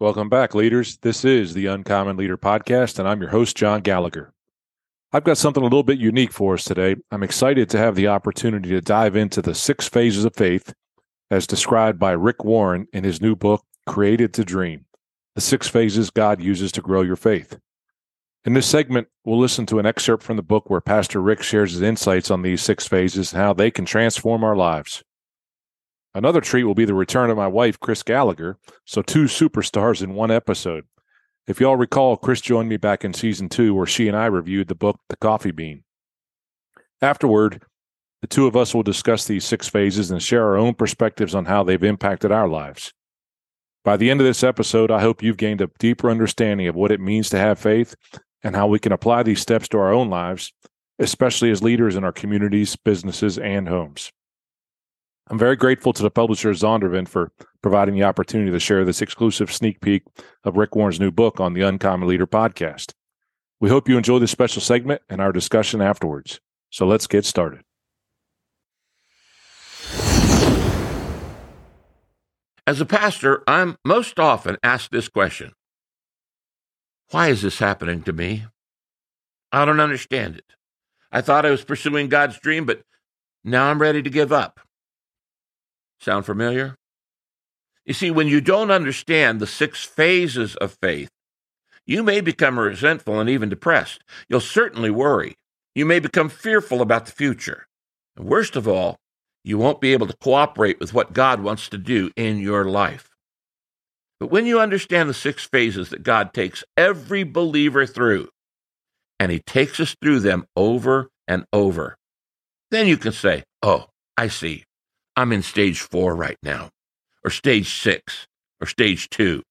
Welcome back, leaders. This is the Uncommon Leader Podcast, and I'm your host, John Gallagher. I've got something a little bit unique for us today. I'm excited to have the opportunity to dive into the six phases of faith as described by Rick Warren in his new book, Created to Dream The Six Phases God Uses to Grow Your Faith. In this segment, we'll listen to an excerpt from the book where Pastor Rick shares his insights on these six phases and how they can transform our lives. Another treat will be the return of my wife, Chris Gallagher. So, two superstars in one episode. If y'all recall, Chris joined me back in season two, where she and I reviewed the book, The Coffee Bean. Afterward, the two of us will discuss these six phases and share our own perspectives on how they've impacted our lives. By the end of this episode, I hope you've gained a deeper understanding of what it means to have faith and how we can apply these steps to our own lives, especially as leaders in our communities, businesses, and homes. I'm very grateful to the publisher Zondervan for providing the opportunity to share this exclusive sneak peek of Rick Warren's new book on the Uncommon Leader podcast. We hope you enjoy this special segment and our discussion afterwards. So let's get started. As a pastor, I'm most often asked this question Why is this happening to me? I don't understand it. I thought I was pursuing God's dream, but now I'm ready to give up. Sound familiar? You see, when you don't understand the six phases of faith, you may become resentful and even depressed. You'll certainly worry. You may become fearful about the future. And worst of all, you won't be able to cooperate with what God wants to do in your life. But when you understand the six phases that God takes every believer through, and He takes us through them over and over, then you can say, Oh, I see. I'm in stage four right now, or stage six, or stage two.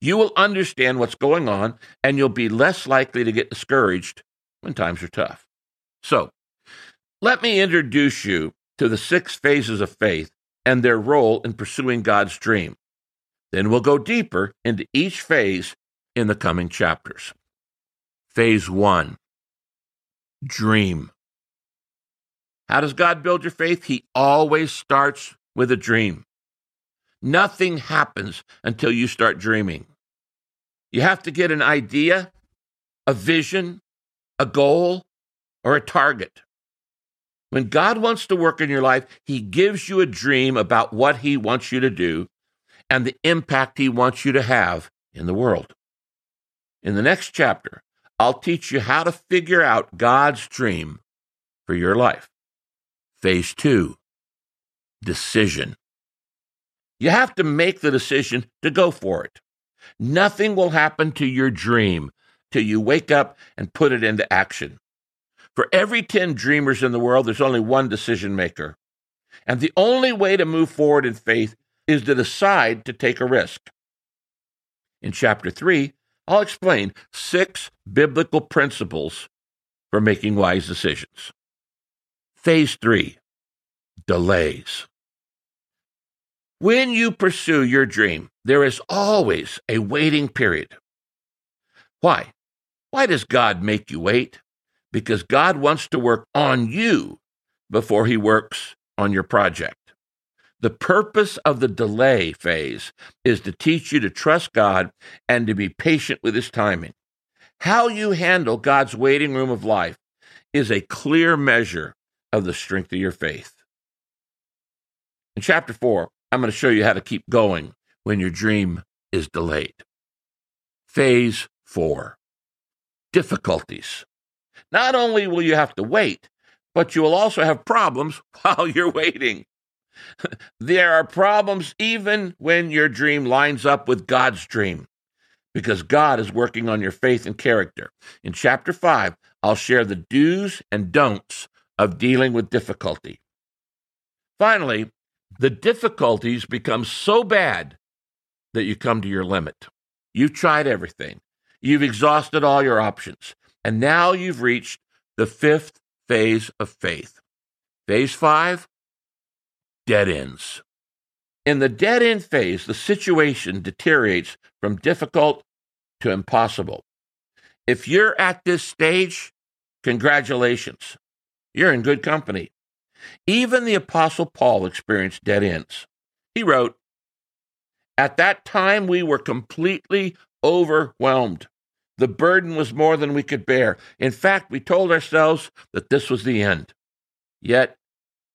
You will understand what's going on, and you'll be less likely to get discouraged when times are tough. So, let me introduce you to the six phases of faith and their role in pursuing God's dream. Then we'll go deeper into each phase in the coming chapters. Phase one Dream. How does God build your faith? He always starts with a dream. Nothing happens until you start dreaming. You have to get an idea, a vision, a goal, or a target. When God wants to work in your life, He gives you a dream about what He wants you to do and the impact He wants you to have in the world. In the next chapter, I'll teach you how to figure out God's dream for your life. Phase two decision. You have to make the decision to go for it. Nothing will happen to your dream till you wake up and put it into action. For every 10 dreamers in the world, there's only one decision maker. And the only way to move forward in faith is to decide to take a risk. In chapter 3, I'll explain six biblical principles for making wise decisions. Phase three delays. When you pursue your dream, there is always a waiting period. Why? Why does God make you wait? Because God wants to work on you before he works on your project. The purpose of the delay phase is to teach you to trust God and to be patient with his timing. How you handle God's waiting room of life is a clear measure of the strength of your faith. In chapter 4, I'm going to show you how to keep going when your dream is delayed. Phase 4 Difficulties. Not only will you have to wait, but you will also have problems while you're waiting. there are problems even when your dream lines up with God's dream because God is working on your faith and character. In chapter 5, I'll share the do's and don'ts of dealing with difficulty. Finally, the difficulties become so bad that you come to your limit. You've tried everything, you've exhausted all your options, and now you've reached the fifth phase of faith. Phase five dead ends. In the dead end phase, the situation deteriorates from difficult to impossible. If you're at this stage, congratulations. You're in good company. Even the Apostle Paul experienced dead ends. He wrote, At that time, we were completely overwhelmed. The burden was more than we could bear. In fact, we told ourselves that this was the end. Yet,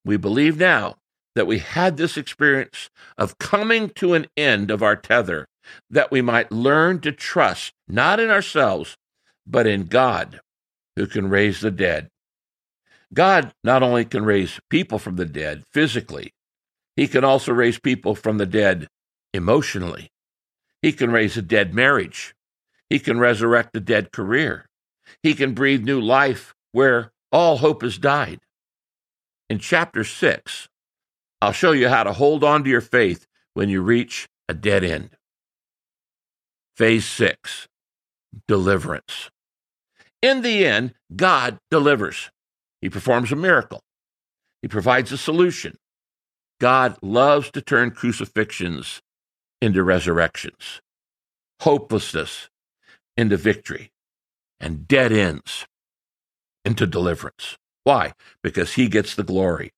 we believe now that we had this experience of coming to an end of our tether, that we might learn to trust not in ourselves, but in God, who can raise the dead. God not only can raise people from the dead physically, he can also raise people from the dead emotionally. He can raise a dead marriage. He can resurrect a dead career. He can breathe new life where all hope has died. In chapter 6, I'll show you how to hold on to your faith when you reach a dead end. Phase 6 Deliverance. In the end, God delivers. He performs a miracle. He provides a solution. God loves to turn crucifixions into resurrections, hopelessness into victory, and dead ends into deliverance. Why? Because he gets the glory.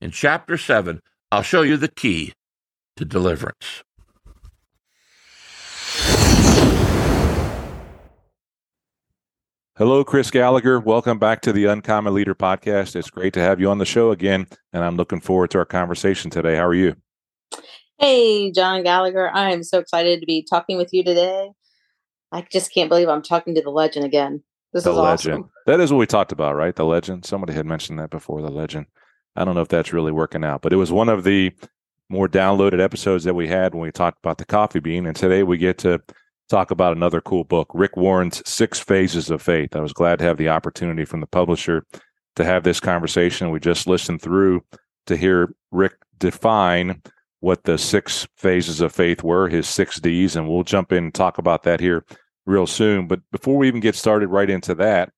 In chapter 7, I'll show you the key to deliverance. Hello, Chris Gallagher. Welcome back to the Uncommon Leader podcast. It's great to have you on the show again, and I'm looking forward to our conversation today. How are you? Hey, John Gallagher. I am so excited to be talking with you today. I just can't believe I'm talking to the legend again. This the is legend. awesome. That is what we talked about, right? The legend. Somebody had mentioned that before, the legend. I don't know if that's really working out, but it was one of the more downloaded episodes that we had when we talked about the coffee bean. And today we get to talk about another cool book, Rick Warren's Six Phases of Faith. I was glad to have the opportunity from the publisher to have this conversation. We just listened through to hear Rick define what the six phases of faith were, his six D's, and we'll jump in and talk about that here real soon. But before we even get started right into that,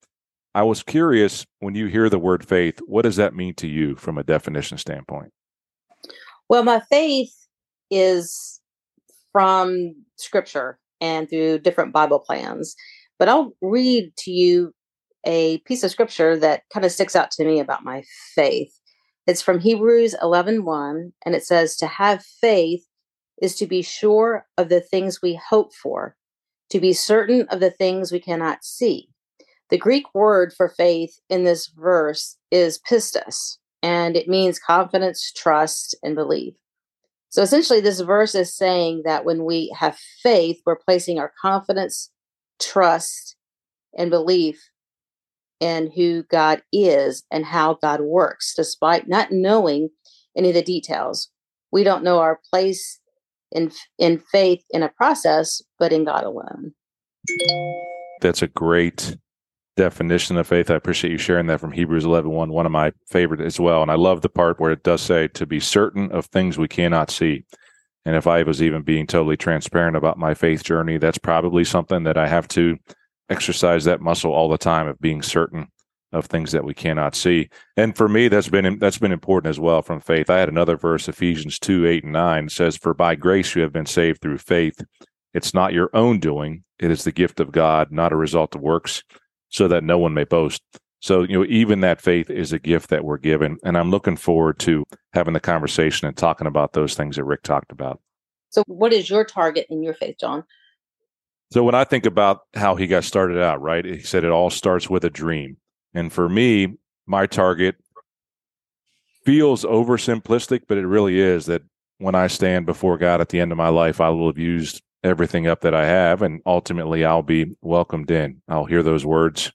I was curious when you hear the word faith, what does that mean to you from a definition standpoint? Well, my faith is from scripture and through different Bible plans. But I'll read to you a piece of scripture that kind of sticks out to me about my faith. It's from Hebrews 11 1, and it says, To have faith is to be sure of the things we hope for, to be certain of the things we cannot see. The Greek word for faith in this verse is pistis, and it means confidence, trust, and belief. So essentially, this verse is saying that when we have faith, we're placing our confidence, trust, and belief in who God is and how God works, despite not knowing any of the details. We don't know our place in in faith in a process, but in God alone. That's a great definition of faith. I appreciate you sharing that from Hebrews 11 1, one of my favorite as well. And I love the part where it does say to be certain of things we cannot see. And if I was even being totally transparent about my faith journey, that's probably something that I have to exercise that muscle all the time of being certain of things that we cannot see. And for me, that's been that's been important as well from faith. I had another verse, Ephesians 2, 8 and 9 says, For by grace you have been saved through faith. It's not your own doing, it is the gift of God, not a result of works so that no one may boast. So, you know, even that faith is a gift that we're given. And I'm looking forward to having the conversation and talking about those things that Rick talked about. So, what is your target in your faith, John? So, when I think about how he got started out, right, he said it all starts with a dream. And for me, my target feels oversimplistic, but it really is that when I stand before God at the end of my life, I will have used everything up that I have, and ultimately I'll be welcomed in. I'll hear those words,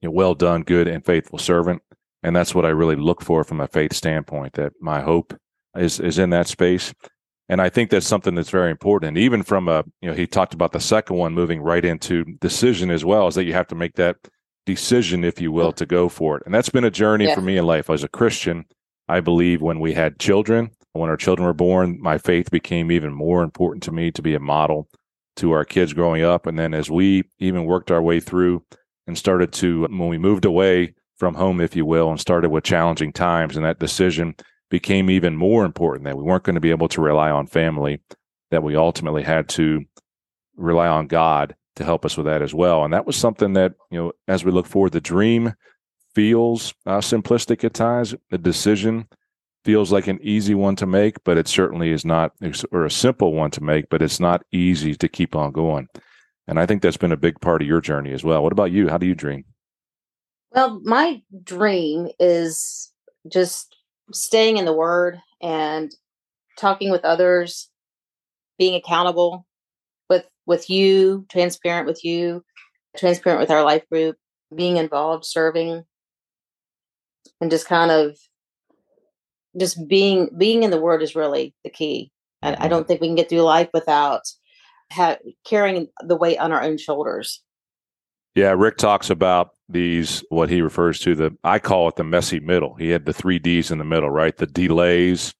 you know, well done, good and faithful servant. And that's what I really look for from a faith standpoint, that my hope is is in that space. And I think that's something that's very important. Even from a, you know, he talked about the second one moving right into decision as well, is that you have to make that decision, if you will, to go for it. And that's been a journey yeah. for me in life. As a Christian, I believe when we had children, when our children were born, my faith became even more important to me to be a model to our kids growing up. And then as we even worked our way through and started to, when we moved away from home, if you will, and started with challenging times, and that decision became even more important that we weren't going to be able to rely on family, that we ultimately had to rely on God to help us with that as well. And that was something that, you know, as we look forward, the dream feels uh, simplistic at times. The decision feels like an easy one to make, but it certainly is not, or a simple one to make, but it's not easy to keep on going. And I think that's been a big part of your journey as well. What about you? How do you dream? Well, my dream is just staying in the word and talking with others, being accountable with with you, transparent with you, transparent with our life group, being involved, serving, and just kind of just being being in the word is really the key. And I mm-hmm. don't think we can get through life without ha- carrying the weight on our own shoulders. Yeah, Rick talks about these what he refers to the I call it the messy middle. He had the 3 Ds in the middle, right? The delays,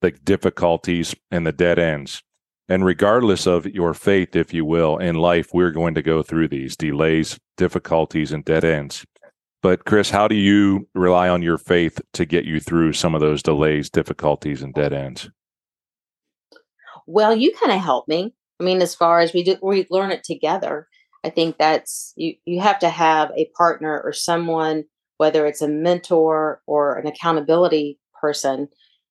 the difficulties and the dead ends. And regardless of your faith, if you will, in life, we're going to go through these delays, difficulties, and dead ends. But, Chris, how do you rely on your faith to get you through some of those delays, difficulties, and dead ends? Well, you kind of help me. I mean, as far as we do, we learn it together. I think that's you. You have to have a partner or someone, whether it's a mentor or an accountability person,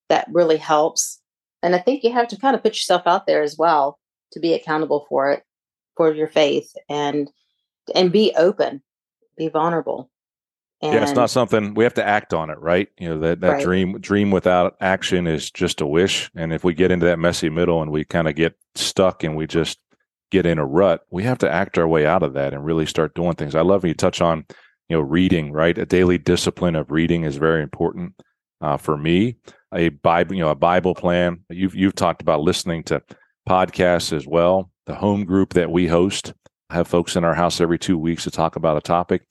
that really helps and I think you have to kind of put yourself out there as well to be accountable for it, for your faith, and and be open, be vulnerable. And, yeah, it's not something we have to act on it, right? You know that that right. dream dream without action is just a wish, and if we get into that messy middle and we kind of get stuck and we just get in a rut, we have to act our way out of that and really start doing things. I love when you touch on you know reading, right? A daily discipline of reading is very important uh, for me a Bible, you know, a Bible plan. You've you've talked about listening to podcasts as well. The home group that we host I have folks in our house every two weeks to talk about a topic.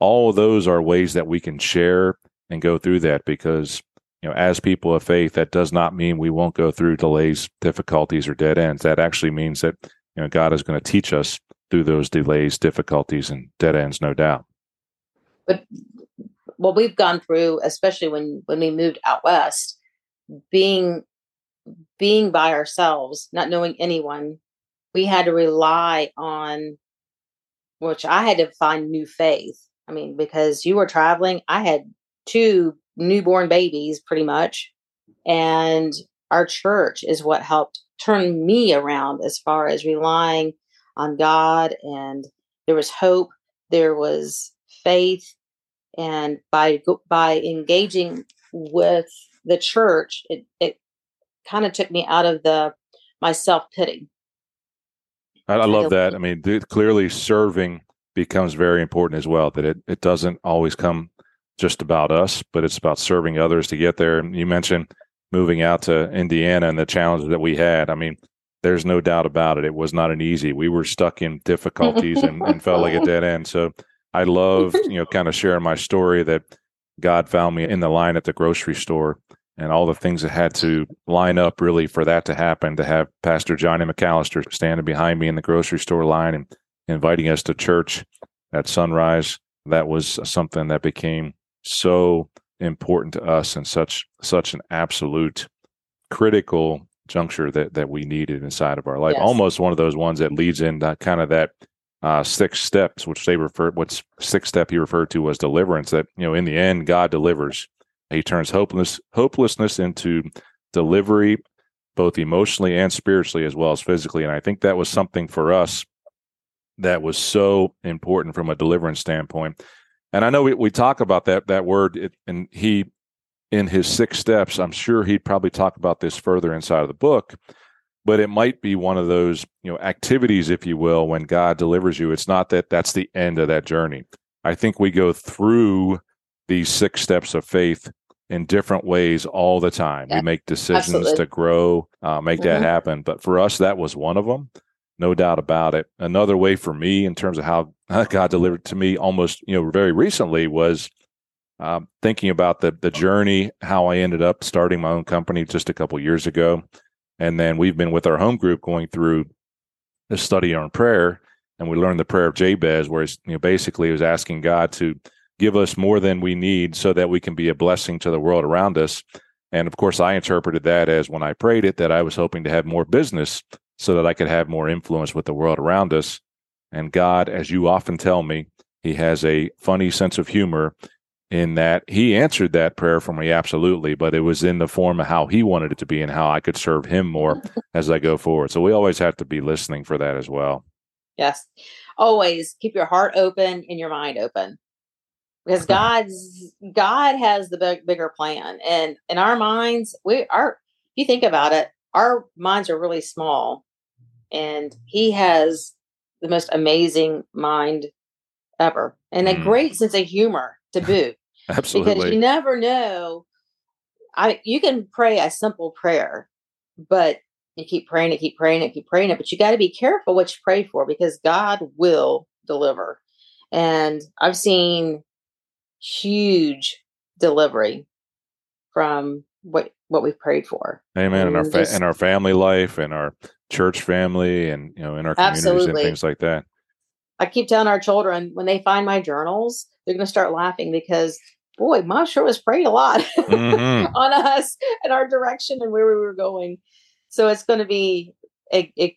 All of those are ways that we can share and go through that because you know as people of faith that does not mean we won't go through delays difficulties or dead ends that actually means that you know god is going to teach us through those delays difficulties and dead ends no doubt but what we've gone through especially when when we moved out west being being by ourselves, not knowing anyone, we had to rely on which I had to find new faith. I mean, because you were traveling, I had two newborn babies pretty much. And our church is what helped turn me around as far as relying on God. And there was hope, there was faith. And by by engaging with the church, it, it kind of took me out of the my self pity. I, I, love that. I mean, clearly serving becomes very important as well. That it it doesn't always come just about us, but it's about serving others to get there. And you mentioned moving out to Indiana and the challenges that we had. I mean, there's no doubt about it. It was not an easy. We were stuck in difficulties and, and felt like a dead end. So I love, you know, kind of sharing my story that God found me in the line at the grocery store and all the things that had to line up really for that to happen to have Pastor Johnny McAllister standing behind me in the grocery store line and inviting us to church at sunrise. That was something that became so important to us and such such an absolute critical juncture that that we needed inside of our life. Yes. Almost one of those ones that leads into kind of that uh, six steps, which they refer, what's sixth step he referred to was deliverance. That you know, in the end, God delivers. He turns hopeless hopelessness into delivery, both emotionally and spiritually, as well as physically. And I think that was something for us that was so important from a deliverance standpoint. And I know we, we talk about that that word, it, and he in his six steps. I'm sure he'd probably talk about this further inside of the book, but it might be one of those you know activities, if you will, when God delivers you. It's not that that's the end of that journey. I think we go through these six steps of faith in different ways all the time. Yeah, we make decisions absolutely. to grow, uh, make mm-hmm. that happen. But for us, that was one of them, no doubt about it. Another way for me, in terms of how God delivered to me, almost you know very recently, was uh, thinking about the the journey, how I ended up starting my own company just a couple years ago, and then we've been with our home group going through a study on prayer, and we learned the prayer of Jabez, where it's you know basically it was asking God to give us more than we need so that we can be a blessing to the world around us. And of course, I interpreted that as when I prayed it, that I was hoping to have more business so that I could have more influence with the world around us. And God, as you often tell me, He has a funny sense of humor. in that he answered that prayer for me absolutely, but it was in the form of how he wanted it to be and how I could serve him more as I go forward. So we always have to be listening for that as well. Yes. Always keep your heart open and your mind open. Because God's God has the big, bigger plan. And in our minds, we are if you think about it, our minds are really small. And he has the most amazing mind ever and a mm. great sense of humor to boot. Absolutely. Because you never know. I you can pray a simple prayer, but you keep praying it, keep praying it, keep praying it. But you got to be careful what you pray for because God will deliver. And I've seen huge delivery from what what we've prayed for. Amen. In our fa- in our family life, in our church family, and you know, in our communities absolutely. and things like that. I keep telling our children when they find my journals, they're going to start laughing because boy, mom sure was prayed a lot mm-hmm. on us and our direction and where we were going. So it's going to be a, a,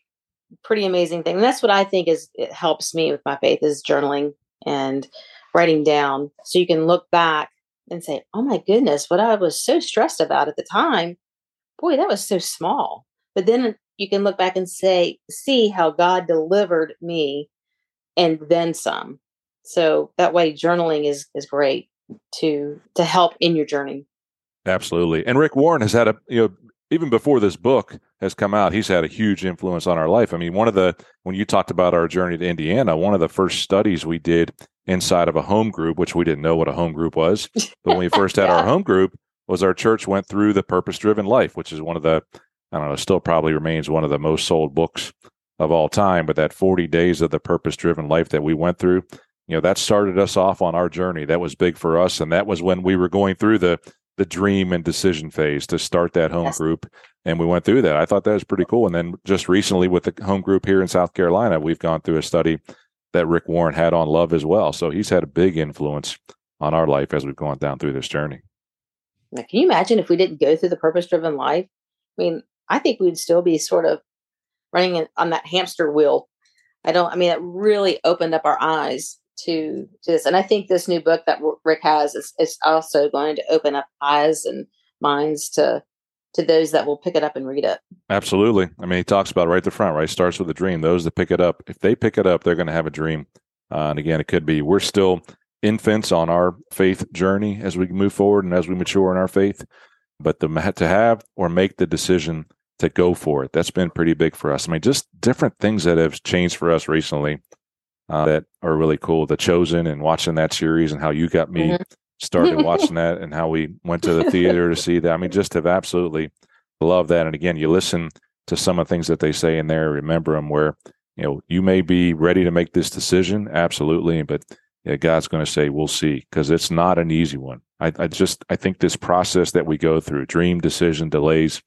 pretty amazing thing. And that's what I think is it helps me with my faith is journaling and writing down so you can look back and say, "Oh my goodness, what I was so stressed about at the time, boy, that was so small." But then you can look back and say, "See how God delivered me and then some. So that way journaling is is great to to help in your journey. Absolutely. And Rick Warren has had a you know even before this book has come out, he's had a huge influence on our life. I mean, one of the when you talked about our journey to Indiana, one of the first studies we did inside of a home group, which we didn't know what a home group was, but when we first had yeah. our home group, was our church went through the Purpose Driven Life, which is one of the I don't know, still probably remains one of the most sold books of all time. But that 40 days of the purpose driven life that we went through, you know, that started us off on our journey. That was big for us. And that was when we were going through the, the dream and decision phase to start that home yes. group. And we went through that. I thought that was pretty cool. And then just recently with the home group here in South Carolina, we've gone through a study that Rick Warren had on love as well. So he's had a big influence on our life as we've gone down through this journey. Now, can you imagine if we didn't go through the purpose driven life? I mean, I think we'd still be sort of running on that hamster wheel. I don't, I mean, it really opened up our eyes to, to this. And I think this new book that Rick has is, is also going to open up eyes and minds to, to those that will pick it up and read it. Absolutely. I mean, he talks about right the front, right? Starts with a dream. Those that pick it up, if they pick it up, they're going to have a dream. Uh, and again, it could be we're still infants on our faith journey as we move forward and as we mature in our faith. But the, to have or make the decision to go for it. That's been pretty big for us. I mean, just different things that have changed for us recently uh, that are really cool. The Chosen and watching that series and how you got me mm-hmm. started watching that and how we went to the theater to see that. I mean, just have absolutely loved that. And again, you listen to some of the things that they say in there, remember them where, you know, you may be ready to make this decision. Absolutely. But yeah, God's going to say, we'll see, because it's not an easy one. I, I just, I think this process that we go through, dream, decision, delays,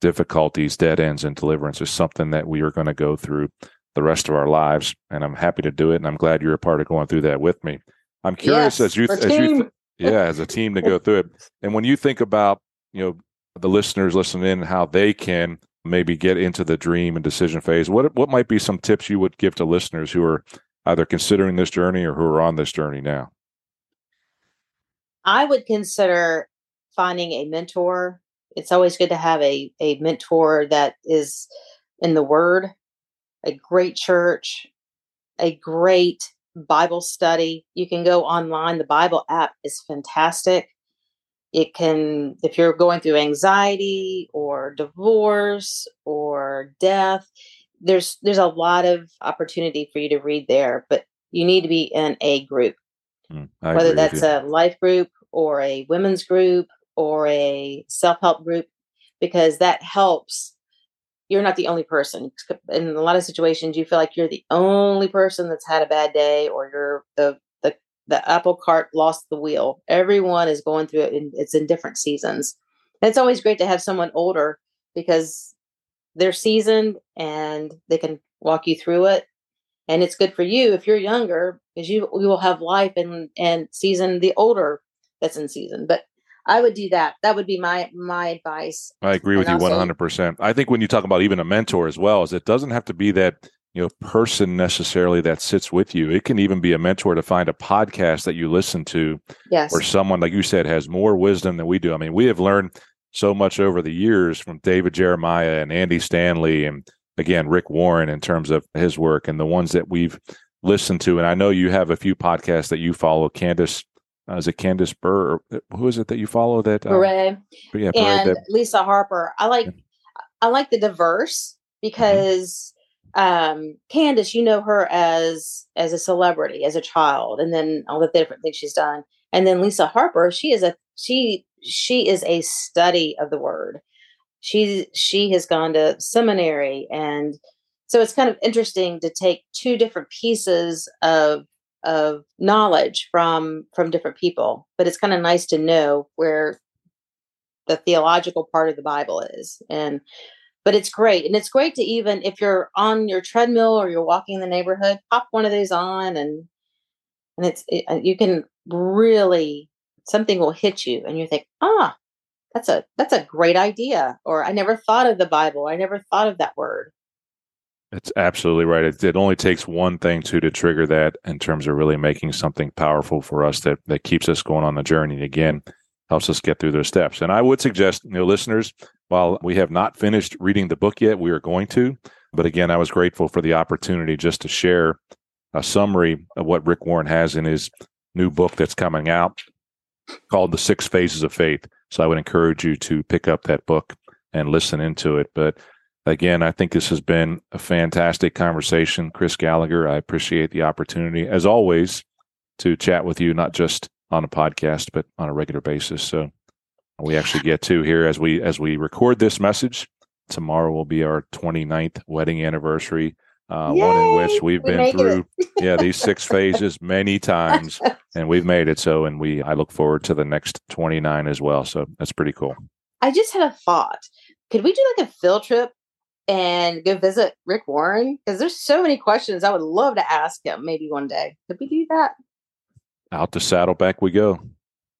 difficulties, dead ends, and deliverance is something that we are going to go through the rest of our lives. And I'm happy to do it. And I'm glad you're a part of going through that with me. I'm curious yes, as you, as you, th- yeah, as a team to go through it. And when you think about, you know, the listeners listening in, how they can maybe get into the dream and decision phase, what what might be some tips you would give to listeners who are either considering this journey or who are on this journey now? I would consider finding a mentor it's always good to have a, a mentor that is in the word, a great church, a great Bible study. You can go online. The Bible app is fantastic. It can, if you're going through anxiety or divorce or death, there's there's a lot of opportunity for you to read there, but you need to be in a group, mm, whether that's a life group or a women's group or a self help group because that helps. You're not the only person. In a lot of situations, you feel like you're the only person that's had a bad day, or you're the the the apple cart lost the wheel. Everyone is going through it, and it's in different seasons. And it's always great to have someone older because they're seasoned and they can walk you through it and it's good for you if you're younger because you you will have life and and season the older that's in season but I would do that. That would be my my advice. I agree with and you one hundred percent. I think when you talk about even a mentor as well, is it doesn't have to be that you you know person necessarily that sits with you. It can even be a mentor to find a podcast that you listen to, yes, or someone like you said has more wisdom than we do. I mean, we have learned so much over the years from David Jeremiah and Andy Stanley and again Rick Warren in terms of his work and the ones that we've listened to. And I know you have a few podcasts that you follow. Candace, uh, is it Candace Burr? Uh, who is it that you follow? That uh, Bure yeah, Bure and that, Lisa Harper. I like I like the diverse because um Candace, you know her as as a celebrity, as a child, and then all the different things she's done. And then Lisa Harper, she is a she she is a study of the word. She she has gone to seminary and so it's kind of interesting to take two different pieces of of knowledge from from different people, but it's kind of nice to know where the theological part of the Bible is. And but it's great. And it's great to even if you're on your treadmill or you're walking in the neighborhood, pop one of these on and and it's it, you can really something will hit you and you think, ah, that's a that's a great idea. Or I never thought of the Bible. I never thought of that word. It's absolutely right. It, it only takes one thing to to trigger that in terms of really making something powerful for us that that keeps us going on the journey. Again, helps us get through those steps. And I would suggest, you know, listeners, while we have not finished reading the book yet, we are going to. But again, I was grateful for the opportunity just to share a summary of what Rick Warren has in his new book that's coming out called The Six Phases of Faith. So I would encourage you to pick up that book and listen into it. But again, I think this has been a fantastic conversation. Chris Gallagher, I appreciate the opportunity, as always, to chat with you, not just on a podcast, but on a regular basis. So we actually get to here as we as we record this message. Tomorrow will be our 29th wedding anniversary uh, one in which we've we been through yeah these six phases many times and we've made it so and we i look forward to the next 29 as well so that's pretty cool i just had a thought could we do like a field trip and go visit rick warren because there's so many questions i would love to ask him maybe one day could we do that out to saddleback we go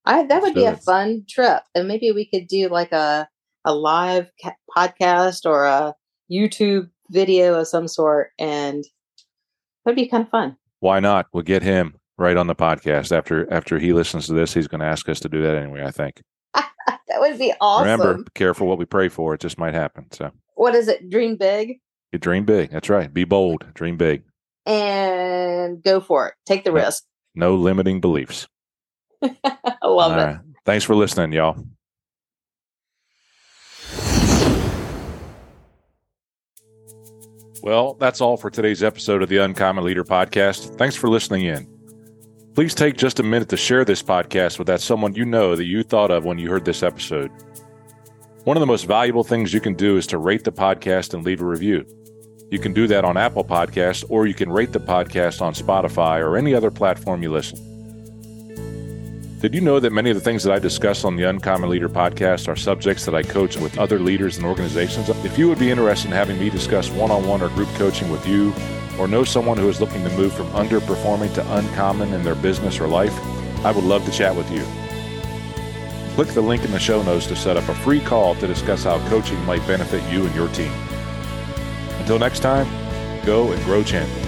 I, that would be a fun trip and maybe we could do like a a live ca- podcast or a youtube video of some sort, and that'd be kind of fun. Why not? We'll get him right on the podcast after after he listens to this. He's going to ask us to do that anyway. I think that would be awesome. Remember, be careful what we pray for. It just might happen. So, what is it? Dream big. You dream big. That's right. Be bold. Dream big. And go for it. Take the no, risk. No limiting beliefs. I love All it. Right. Thanks for listening, y'all. Well, that's all for today's episode of the Uncommon Leader podcast. Thanks for listening in. Please take just a minute to share this podcast with that someone you know that you thought of when you heard this episode. One of the most valuable things you can do is to rate the podcast and leave a review. You can do that on Apple Podcasts, or you can rate the podcast on Spotify or any other platform you listen. Did you know that many of the things that I discuss on the Uncommon Leader podcast are subjects that I coach with other leaders and organizations? If you would be interested in having me discuss one on one or group coaching with you, or know someone who is looking to move from underperforming to uncommon in their business or life, I would love to chat with you. Click the link in the show notes to set up a free call to discuss how coaching might benefit you and your team. Until next time, go and grow champion.